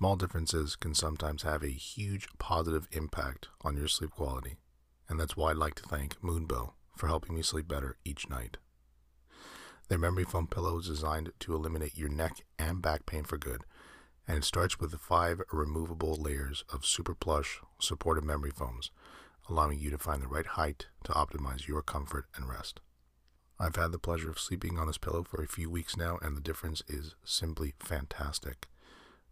Small differences can sometimes have a huge positive impact on your sleep quality, and that's why I'd like to thank Moonbow for helping me sleep better each night. Their memory foam pillow is designed to eliminate your neck and back pain for good, and it starts with five removable layers of super plush supportive memory foams, allowing you to find the right height to optimize your comfort and rest. I've had the pleasure of sleeping on this pillow for a few weeks now, and the difference is simply fantastic.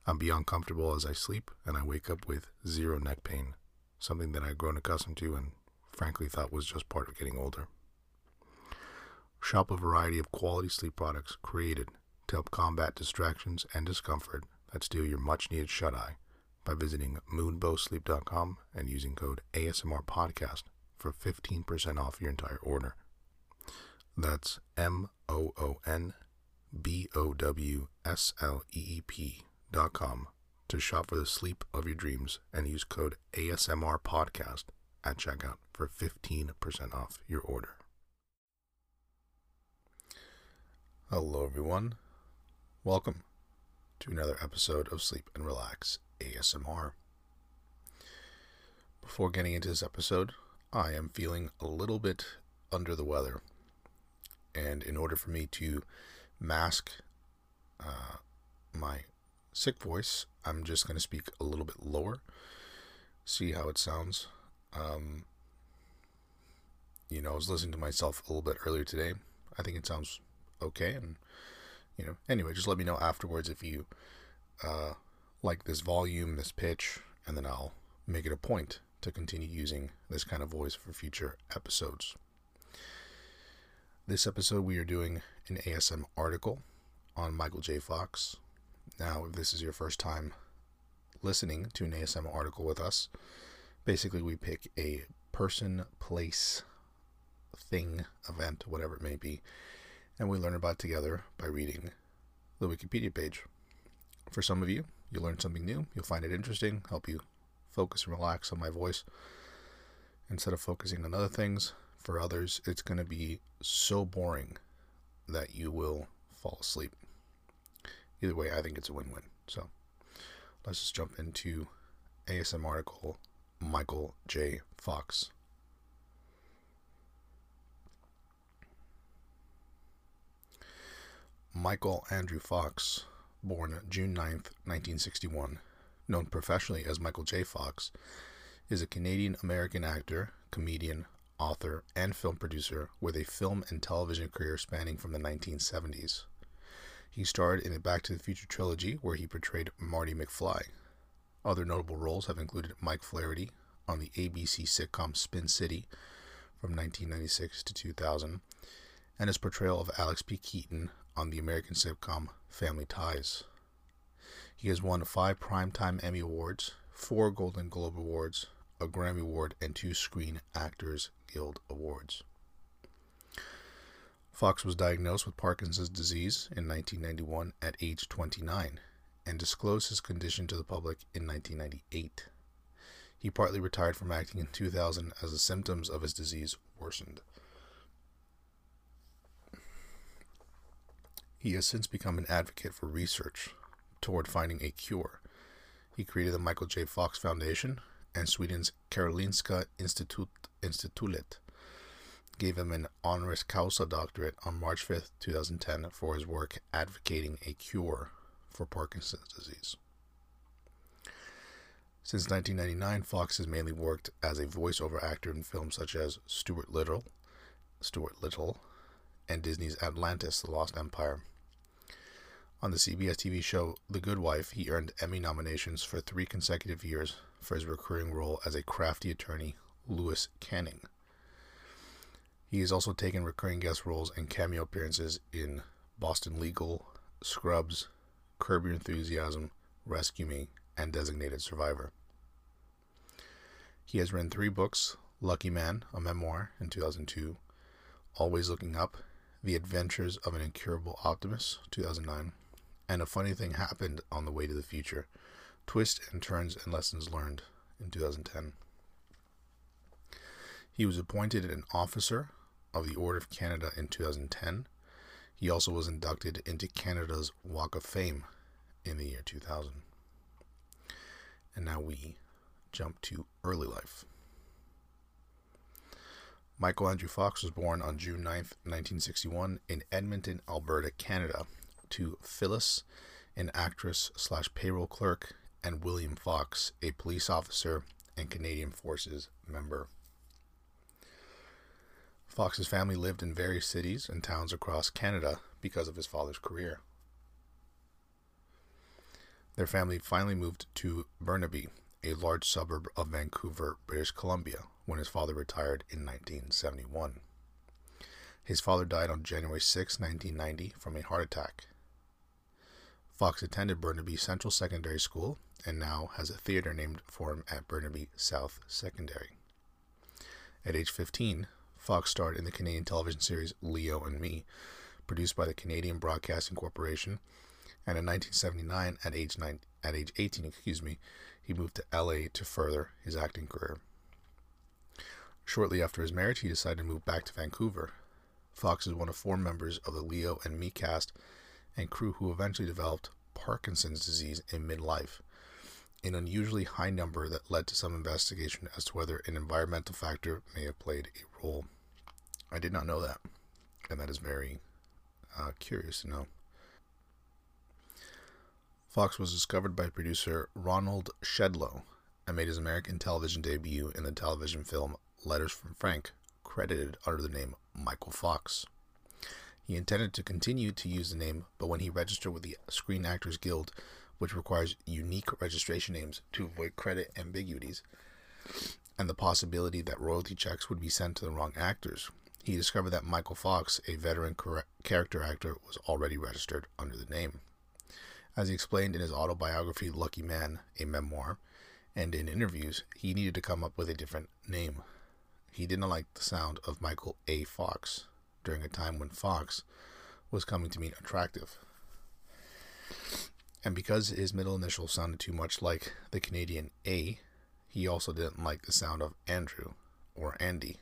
I'm beyond comfortable as I sleep, and I wake up with zero neck pain, something that I've grown accustomed to and frankly thought was just part of getting older. Shop a variety of quality sleep products created to help combat distractions and discomfort that steal your much needed shut eye by visiting moonbowsleep.com and using code ASMR podcast for 15% off your entire order. That's M O O N B O W S L E E P dot com to shop for the sleep of your dreams and use code ASMR podcast at checkout for 15% off your order. Hello, everyone. Welcome to another episode of Sleep and Relax ASMR. Before getting into this episode, I am feeling a little bit under the weather. And in order for me to mask uh, my sick voice, I'm just going to speak a little bit lower, see how it sounds. Um, you know, I was listening to myself a little bit earlier today. I think it sounds okay. And, you know, anyway, just let me know afterwards if you uh, like this volume, this pitch, and then I'll make it a point to continue using this kind of voice for future episodes. This episode, we are doing an ASM article on Michael J. Fox. Now, if this is your first time listening to an ASM article with us, basically we pick a person, place, thing, event, whatever it may be, and we learn about it together by reading the Wikipedia page. For some of you, you'll learn something new, you'll find it interesting, help you focus and relax on my voice instead of focusing on other things. For others, it's going to be so boring that you will fall asleep. Either way, I think it's a win win. So let's just jump into ASM article Michael J. Fox. Michael Andrew Fox, born June 9th, 1961, known professionally as Michael J. Fox, is a Canadian American actor, comedian, author, and film producer with a film and television career spanning from the 1970s. He starred in the Back to the Future trilogy, where he portrayed Marty McFly. Other notable roles have included Mike Flaherty on the ABC sitcom Spin City from 1996 to 2000, and his portrayal of Alex P. Keaton on the American sitcom Family Ties. He has won five Primetime Emmy Awards, four Golden Globe Awards, a Grammy Award, and two Screen Actors Guild Awards. Fox was diagnosed with Parkinson's disease in 1991 at age 29 and disclosed his condition to the public in 1998. He partly retired from acting in 2000 as the symptoms of his disease worsened. He has since become an advocate for research toward finding a cure. He created the Michael J. Fox Foundation, and Sweden's Karolinska Institut, Institutet gave him an honoris causa doctorate on March 5, 2010, for his work advocating a cure for Parkinson's disease. Since 1999, Fox has mainly worked as a voiceover actor in films such as Stuart Little, Stuart Little, and Disney's Atlantis: The Lost Empire. On the CBS TV show The Good Wife, he earned Emmy nominations for three consecutive years for his recurring role as a crafty attorney, Louis Canning. He has also taken recurring guest roles and cameo appearances in Boston Legal, Scrubs, Curb Your Enthusiasm, Rescue Me, and Designated Survivor. He has written three books Lucky Man, a memoir in 2002, Always Looking Up, The Adventures of an Incurable Optimist, 2009, and A Funny Thing Happened on the Way to the Future Twists and Turns and Lessons Learned in 2010. He was appointed an officer of the Order of Canada in 2010. He also was inducted into Canada's Walk of Fame in the year 2000. And now we jump to early life. Michael Andrew Fox was born on June 9th, 1961, in Edmonton, Alberta, Canada, to Phyllis, an actress slash payroll clerk, and William Fox, a police officer and Canadian Forces member. Fox's family lived in various cities and towns across Canada because of his father's career. Their family finally moved to Burnaby, a large suburb of Vancouver, British Columbia, when his father retired in 1971. His father died on January 6, 1990, from a heart attack. Fox attended Burnaby Central Secondary School and now has a theater named for him at Burnaby South Secondary. At age 15, Fox starred in the Canadian television series Leo and Me, produced by the Canadian Broadcasting Corporation, and in 1979, at age nine, at age 18, excuse me, he moved to LA to further his acting career. Shortly after his marriage, he decided to move back to Vancouver. Fox is one of four members of the Leo and Me cast and crew who eventually developed Parkinson's disease in midlife, an unusually high number that led to some investigation as to whether an environmental factor may have played a role. I did not know that, and that is very uh, curious to know. Fox was discovered by producer Ronald Shedlo and made his American television debut in the television film Letters from Frank, credited under the name Michael Fox. He intended to continue to use the name, but when he registered with the Screen Actors Guild, which requires unique registration names to avoid credit ambiguities and the possibility that royalty checks would be sent to the wrong actors, he discovered that Michael Fox, a veteran character actor, was already registered under the name. As he explained in his autobiography Lucky Man, a memoir, and in interviews, he needed to come up with a different name. He didn't like the sound of Michael A. Fox, during a time when Fox was coming to mean attractive. And because his middle initial sounded too much like the Canadian A, he also didn't like the sound of Andrew or Andy,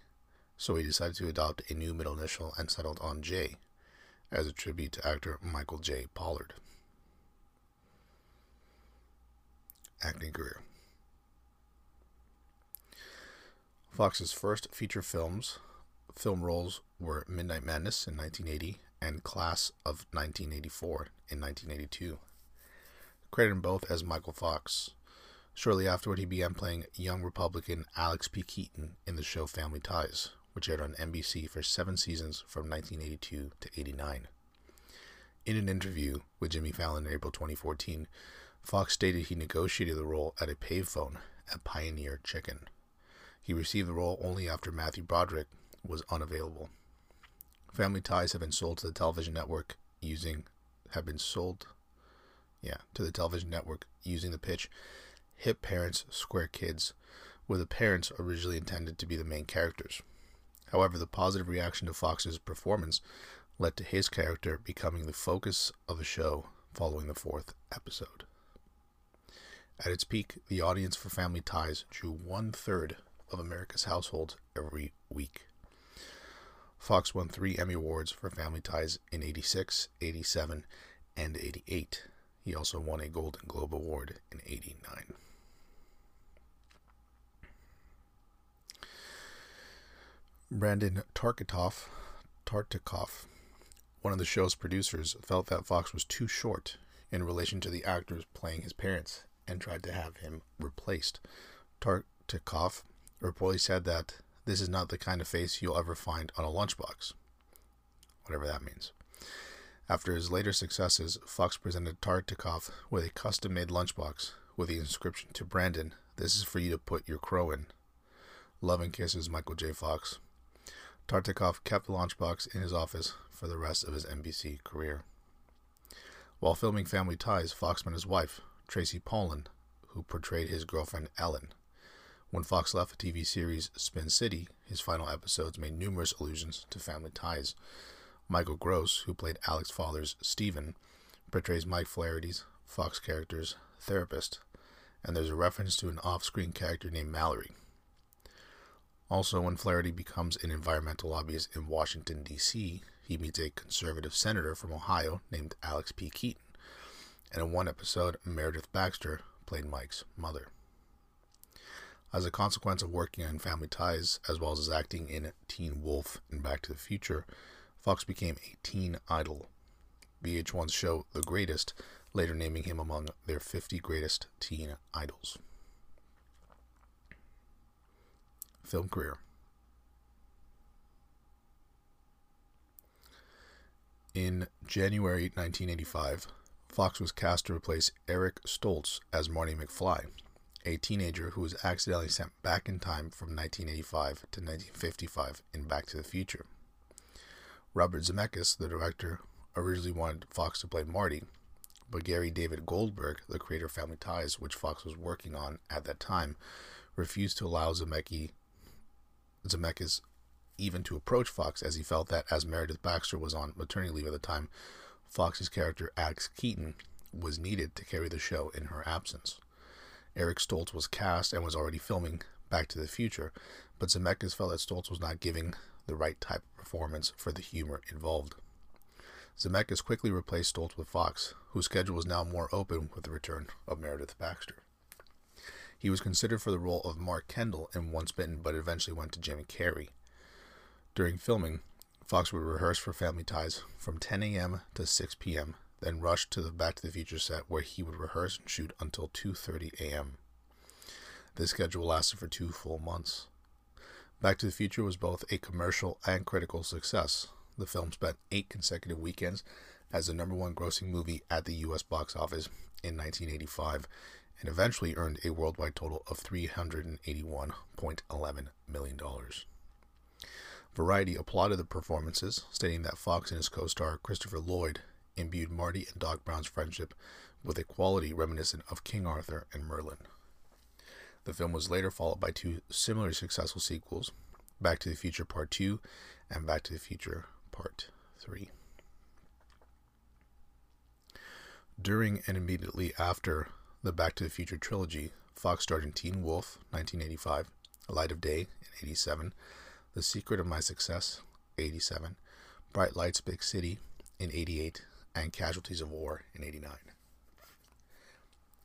so he decided to adopt a new middle initial and settled on J as a tribute to actor Michael J. Pollard. Acting career Fox's first feature films film roles were Midnight Madness in 1980 and Class of 1984 in 1982. Credited both as Michael Fox. Shortly afterward, he began playing young Republican Alex P. Keaton in the show Family Ties, which aired on NBC for seven seasons from 1982 to 89. In an interview with Jimmy Fallon in April 2014, Fox stated he negotiated the role at a payphone at Pioneer Chicken. He received the role only after Matthew Broderick was unavailable. Family Ties have been sold to the television network using have been sold yeah, to the television network using the pitch hip parents, square kids, with the parents originally intended to be the main characters. However, the positive reaction to Fox's performance led to his character becoming the focus of the show following the fourth episode. At its peak, the audience for Family Ties drew one third of America's households every week. Fox won three Emmy Awards for Family Ties in 86, 87, and 88. He also won a Golden Globe Award in 89. Brandon Tartikoff, Tartikoff, one of the show's producers, felt that Fox was too short in relation to the actors playing his parents and tried to have him replaced. Tartikoff reportedly said that this is not the kind of face you'll ever find on a lunchbox. Whatever that means. After his later successes, Fox presented Tartikoff with a custom made lunchbox with the inscription to Brandon, This is for you to put your crow in. Love and kisses, Michael J. Fox. Tartikoff kept the lunchbox in his office for the rest of his NBC career. While filming Family Ties, Fox met his wife, Tracy Pollan, who portrayed his girlfriend Ellen. When Fox left the TV series Spin City, his final episodes made numerous allusions to family ties. Michael Gross, who played Alex's father's Steven, portrays Mike Flaherty's Fox character's therapist, and there's a reference to an off screen character named Mallory. Also, when Flaherty becomes an environmental lobbyist in Washington, D.C., he meets a conservative senator from Ohio named Alex P. Keaton, and in one episode, Meredith Baxter played Mike's mother. As a consequence of working on Family Ties, as well as acting in Teen Wolf and Back to the Future, Fox became a teen idol. VH1's show The Greatest later naming him among their 50 greatest teen idols. Film career In January 1985, Fox was cast to replace Eric Stoltz as Marty McFly, a teenager who was accidentally sent back in time from 1985 to 1955 in Back to the Future. Robert Zemeckis, the director, originally wanted Fox to play Marty, but Gary David Goldberg, the creator of Family Ties, which Fox was working on at that time, refused to allow Zemeckis, Zemeckis even to approach Fox as he felt that as Meredith Baxter was on maternity leave at the time, Fox's character Alex Keaton was needed to carry the show in her absence. Eric Stoltz was cast and was already filming Back to the Future, but Zemeckis felt that Stoltz was not giving the right type of performance for the humor involved. Zemeckis quickly replaced Stoltz with Fox, whose schedule was now more open with the return of Meredith Baxter. He was considered for the role of Mark Kendall in Once Bitten, but eventually went to Jimmy Carrey. During filming, Fox would rehearse for Family Ties from 10 a.m. to 6 p.m., then rush to the Back to the Future set where he would rehearse and shoot until 2:30 a.m. This schedule lasted for two full months. Back to the Future was both a commercial and critical success. The film spent eight consecutive weekends as the number one grossing movie at the U.S. box office in 1985 and eventually earned a worldwide total of $381.11 million. Variety applauded the performances, stating that Fox and his co star Christopher Lloyd imbued Marty and Doc Brown's friendship with a quality reminiscent of King Arthur and Merlin. The film was later followed by two similarly successful sequels Back to the Future Part 2 and Back to the Future Part 3. During and immediately after the Back to the Future trilogy, Fox starred in Teen Wolf 1985, A Light of Day in 87, The Secret of My Success 87, Bright Lights Big City in 88, and Casualties of War in 89.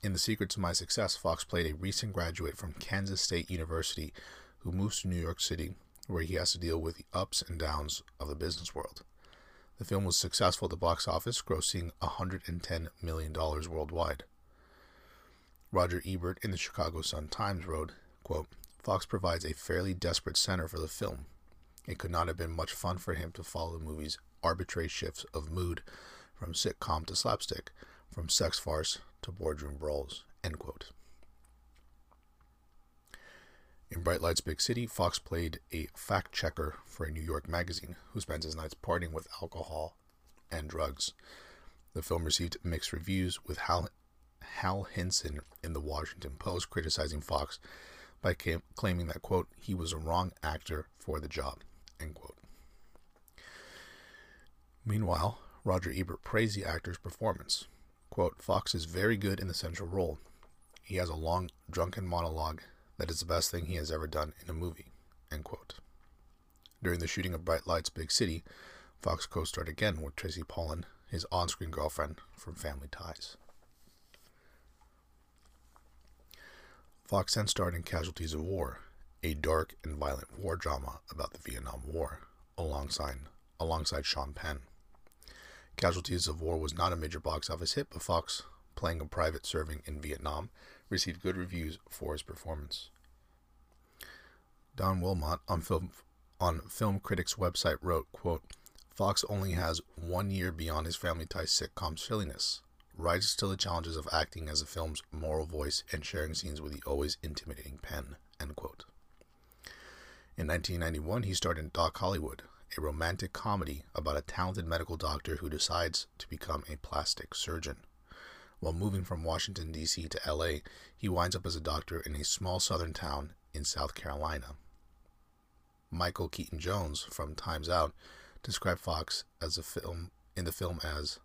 In The Secret to My Success, Fox played a recent graduate from Kansas State University who moves to New York City, where he has to deal with the ups and downs of the business world. The film was successful at the box office, grossing $110 million worldwide. Roger Ebert in the Chicago Sun-Times wrote, quote, Fox provides a fairly desperate center for the film. It could not have been much fun for him to follow the movie's arbitrary shifts of mood from sitcom to slapstick, from sex farce to boardroom brawls. End quote. In Bright Lights Big City, Fox played a fact checker for a New York magazine who spends his nights partying with alcohol and drugs. The film received mixed reviews, with Hal, Hal Hinson in the Washington Post criticizing Fox by claiming that, quote, he was a wrong actor for the job, end quote. Meanwhile, Roger Ebert praised the actor's performance. Quote, Fox is very good in the central role. He has a long, drunken monologue that is the best thing he has ever done in a movie. End quote. During the shooting of Bright Lights Big City, Fox co starred again with Tracy Pollan, his on screen girlfriend from Family Ties. Fox then starred in Casualties of War, a dark and violent war drama about the Vietnam War, alongside, alongside Sean Penn. Casualties of War was not a major box office hit, but Fox, playing a private serving in Vietnam, received good reviews for his performance. Don Wilmot on Film, on Film Critics website wrote, quote, Fox only has one year beyond his family ties sitcom silliness, rises to the challenges of acting as a film's moral voice and sharing scenes with the always intimidating Penn. end quote. In 1991, he starred in Doc Hollywood, a romantic comedy about a talented medical doctor who decides to become a plastic surgeon. While moving from Washington, D.C. to LA, he winds up as a doctor in a small southern town in South Carolina. Michael Keaton Jones from Times Out described Fox as a film in the film as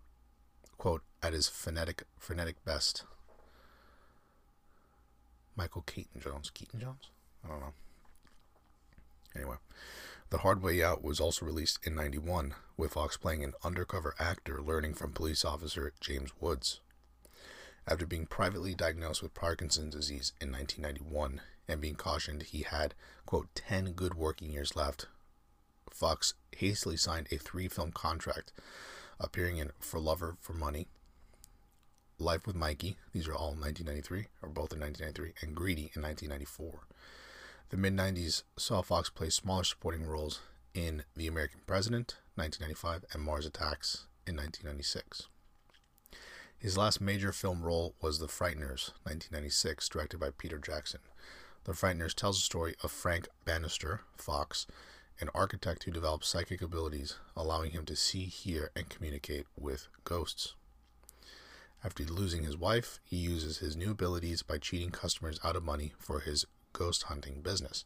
quote at his frenetic frenetic best. Michael Keaton Jones. Keaton Jones? I don't know. Anyway, The Hard Way Out was also released in 91, with Fox playing an undercover actor learning from police officer James Woods. After being privately diagnosed with Parkinson's disease in 1991 and being cautioned he had, quote, 10 good working years left, Fox hastily signed a three film contract, appearing in For Lover for Money, Life with Mikey, these are all 1993, or both in 1993, and Greedy in 1994. The mid 90s saw Fox play smaller supporting roles in The American President, 1995, and Mars Attacks in 1996. His last major film role was The Frighteners, 1996, directed by Peter Jackson. The Frighteners tells the story of Frank Bannister, Fox, an architect who develops psychic abilities, allowing him to see, hear, and communicate with ghosts. After losing his wife, he uses his new abilities by cheating customers out of money for his ghost hunting business.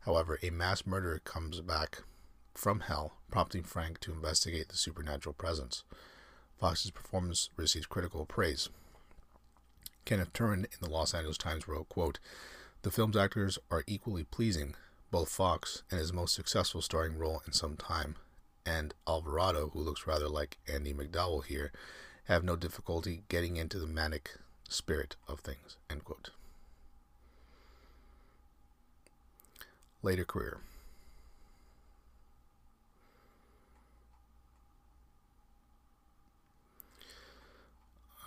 However, a mass murderer comes back from hell, prompting Frank to investigate the supernatural presence. Fox's performance receives critical praise. Kenneth Turan in the Los Angeles Times wrote, quote, The film's actors are equally pleasing, both Fox and his most successful starring role in some time, and Alvarado, who looks rather like Andie MacDowell here, have no difficulty getting into the manic spirit of things. End quote. Later career.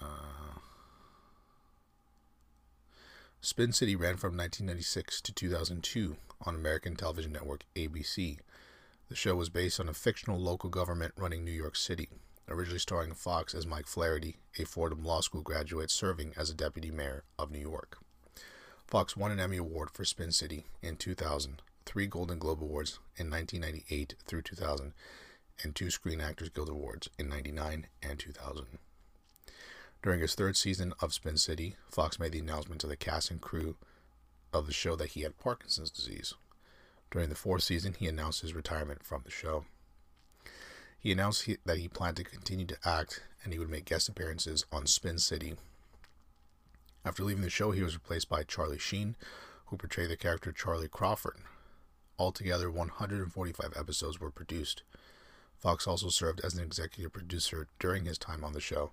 Uh, Spin City ran from 1996 to 2002 on American television network ABC. The show was based on a fictional local government running New York City originally starring Fox as Mike Flaherty, a Fordham Law School graduate serving as a deputy mayor of New York. Fox won an Emmy Award for Spin City in 2000, three Golden Globe Awards in 1998 through 2000, and two Screen Actors Guild Awards in 99 and 2000. During his third season of Spin City, Fox made the announcement to the cast and crew of the show that he had Parkinson's disease. During the fourth season, he announced his retirement from the show. He announced he, that he planned to continue to act and he would make guest appearances on Spin City. After leaving the show, he was replaced by Charlie Sheen, who portrayed the character Charlie Crawford. Altogether, 145 episodes were produced. Fox also served as an executive producer during his time on the show,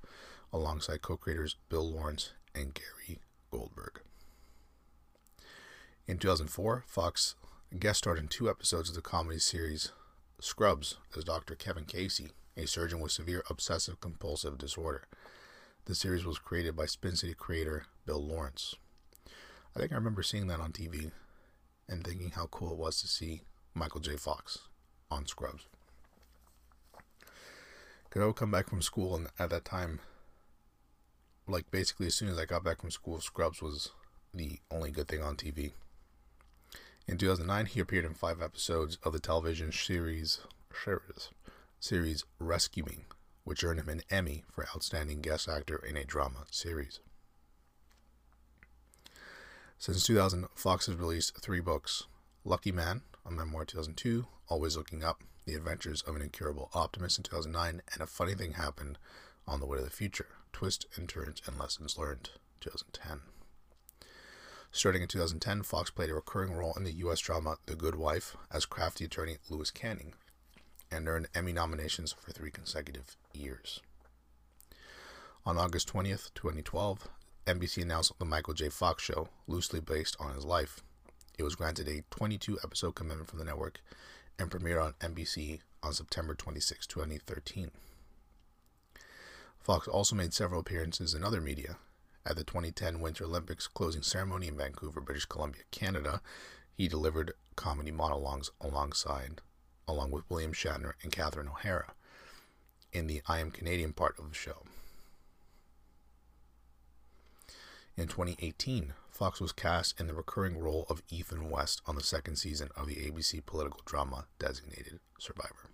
alongside co creators Bill Lawrence and Gary Goldberg. In 2004, Fox guest starred in two episodes of the comedy series Scrubs as Dr. Kevin Casey, a surgeon with severe obsessive compulsive disorder. The series was created by Spin City creator Bill Lawrence. I think I remember seeing that on TV and thinking how cool it was to see Michael J. Fox on Scrubs. Because I come back from school, and at that time, like basically as soon as I got back from school, Scrubs was the only good thing on TV. In 2009, he appeared in five episodes of the television series series, series Rescue Me, which earned him an Emmy for Outstanding Guest Actor in a Drama Series. Since 2000, Fox has released three books Lucky Man, a memoir 2002, Always Looking Up, The Adventures of an Incurable Optimist in 2009, and A Funny Thing Happened on the Way to the Future Twists and Turns and Lessons Learned 2010. Starting in 2010, Fox played a recurring role in the U.S. drama The Good Wife as crafty attorney Louis Canning and earned Emmy nominations for three consecutive years. On August 20th, 2012, NBC announced The Michael J. Fox Show, loosely based on his life. It was granted a 22 episode commitment from the network and premiered on NBC on September 26, 2013. Fox also made several appearances in other media, at the 2010 Winter Olympics closing ceremony in Vancouver, British Columbia, Canada, he delivered comedy monologues alongside, along with William Shatner and Catherine O'Hara, in the I Am Canadian part of the show. In 2018, Fox was cast in the recurring role of Ethan West on the second season of the ABC political drama Designated Survivor.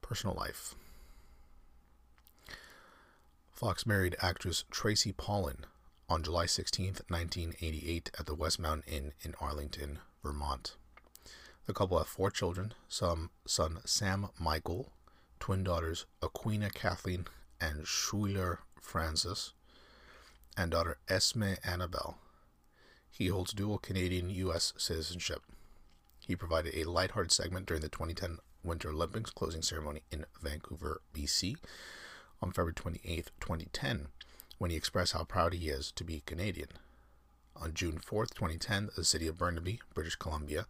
Personal life. Fox married actress Tracy Pollan on July 16, 1988, at the West Mountain Inn in Arlington, Vermont. The couple have four children son Sam Michael, twin daughters Aquinnah Kathleen and Schuyler Frances, and daughter Esme Annabelle. He holds dual Canadian U.S. citizenship. He provided a lighthearted segment during the 2010 Winter Olympics closing ceremony in Vancouver, BC, on February 28, 2010, when he expressed how proud he is to be Canadian. On June 4, 2010, the city of Burnaby, British Columbia,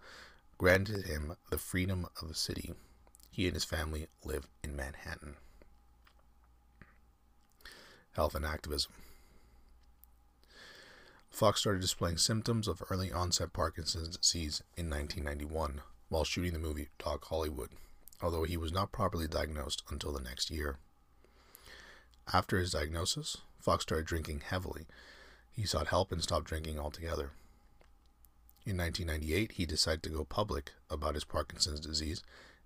granted him the freedom of the city. He and his family live in Manhattan. Health and activism. Fox started displaying symptoms of early onset Parkinson's disease in 1991 while shooting the movie Doc Hollywood, although he was not properly diagnosed until the next year. After his diagnosis, Fox started drinking heavily. He sought help and stopped drinking altogether. In 1998, he decided to go public about his Parkinson's disease,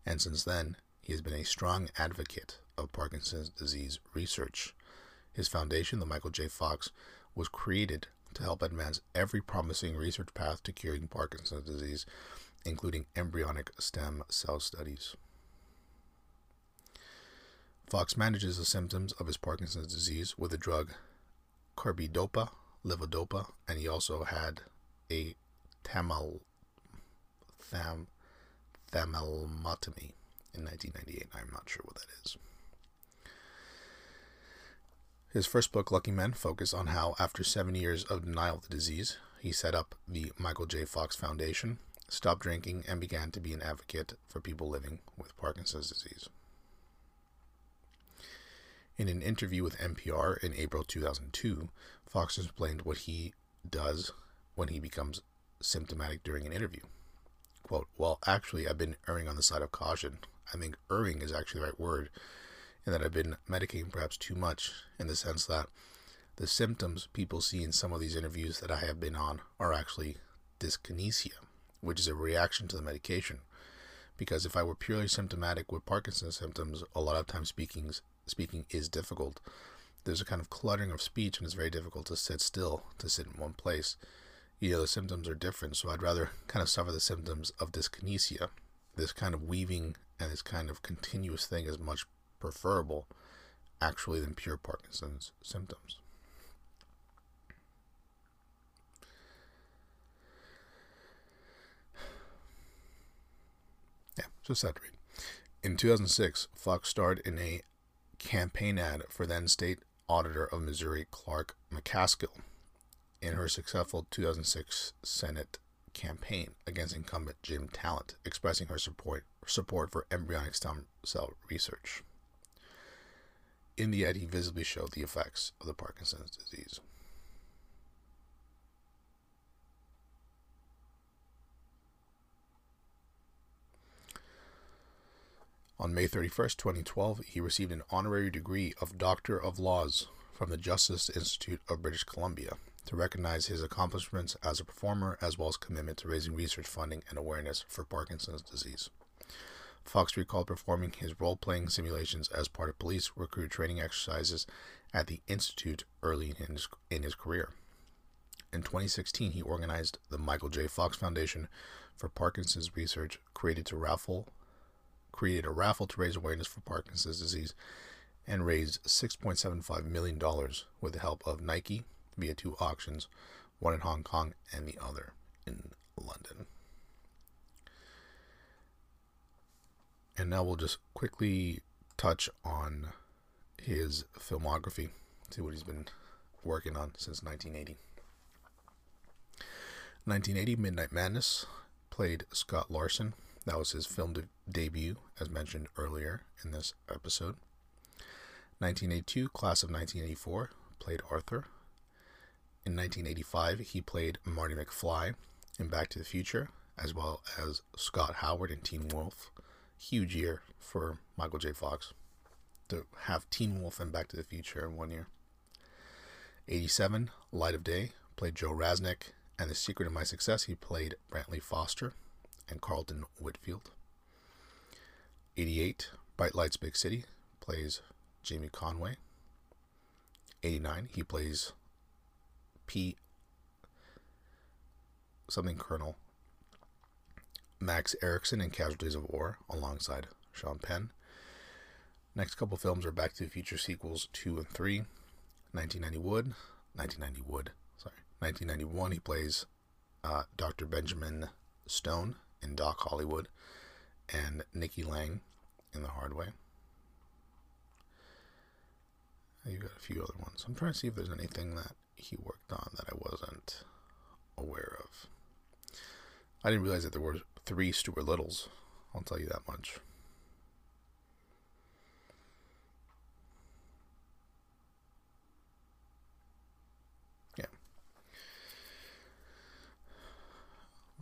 and since then, he has been a strong advocate of Parkinson's disease research. His foundation, the Michael J. Fox, was created to help advance every promising research path to curing Parkinson's disease, including embryonic stem cell studies. Fox manages the symptoms of his Parkinson's disease with the drug carbidopa, levodopa, and he also had a tamal, tham, thalmotomy in 1998. I'm not sure what that is. His first book, Lucky Men, focused on how, after seven years of denial of the disease, he set up the Michael J. Fox Foundation, stopped drinking, and began to be an advocate for people living with Parkinson's disease. In an interview with NPR in April 2002, Fox explained what he does when he becomes symptomatic during an interview. Quote, Well, actually, I've been erring on the side of caution. I think erring is actually the right word and that I've been medicating perhaps too much in the sense that the symptoms people see in some of these interviews that I have been on are actually dyskinesia, which is a reaction to the medication. Because if I were purely symptomatic with Parkinson's symptoms, a lot of times speaking speaking is difficult. There's a kind of cluttering of speech, and it's very difficult to sit still, to sit in one place. You know, the symptoms are different, so I'd rather kind of suffer the symptoms of dyskinesia. This kind of weaving and this kind of continuous thing is much preferable actually than pure Parkinson's symptoms. Yeah, just that to read. In 2006, Fox starred in a campaign ad for then state auditor of Missouri, Clark McCaskill, in her successful 2006 Senate campaign against incumbent Jim Talent, expressing her support support for embryonic stem cell research. In the ad, he visibly showed the effects of the Parkinson's disease. On May 31, 2012, he received an honorary degree of Doctor of Laws from the Justice Institute of British Columbia to recognize his accomplishments as a performer as well as commitment to raising research funding and awareness for Parkinson's disease. Fox recalled performing his role playing simulations as part of police recruit training exercises at the Institute early in his, in his career. In 2016, he organized the Michael J. Fox Foundation for Parkinson's Research, created to raffle, created a raffle to raise awareness for Parkinson's disease, and raised $6.75 million with the help of Nike via two auctions, one in Hong Kong and the other in London. And now we'll just quickly touch on his filmography, see what he's been working on since 1980. 1980, Midnight Madness played Scott Larson. That was his film de- debut, as mentioned earlier in this episode. 1982, Class of 1984, played Arthur. In 1985, he played Marty McFly in Back to the Future, as well as Scott Howard in Teen Wolf huge year for Michael J. Fox to have Teen Wolf and Back to the Future in one year. 87, Light of Day, played Joe Rasnick, and The Secret of My Success, he played Brantley Foster and Carlton Whitfield. 88, Bright Lights Big City, plays Jamie Conway. 89, he plays P. something Colonel Max Eriksson in Casualties of War alongside Sean Penn. Next couple films are Back to the Future sequels 2 and 3. 1990 Wood, 1990 Wood, sorry, 1991 he plays uh, Dr. Benjamin Stone in Doc Hollywood and Nikki Lang in The Hard Way. You got a few other ones. I'm trying to see if there's anything that he worked on that I wasn't aware of. I didn't realize that there were three Stuart Littles. I'll tell you that much. Yeah.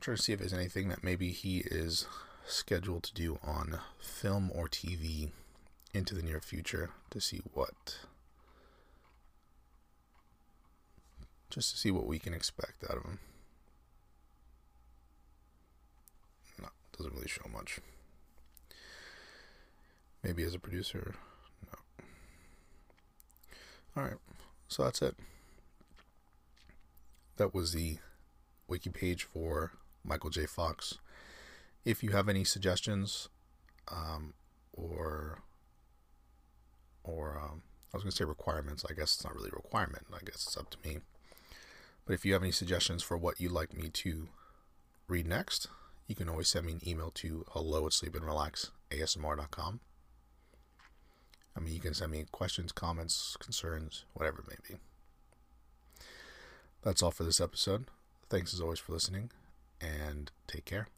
To see if there's anything that maybe he is scheduled to do on film or TV into the near future to see what just to see what we can expect out of him. No, doesn't really show much. Maybe as a producer, no. All right, so that's it. That was the wiki page for Michael J. Fox. If you have any suggestions, um, or or um, I was going to say requirements. I guess it's not really a requirement. I guess it's up to me. But if you have any suggestions for what you'd like me to read next, you can always send me an email to hello at sleepandrelaxasmr.com. I mean, you can send me questions, comments, concerns, whatever it may be. That's all for this episode. Thanks as always for listening, and take care.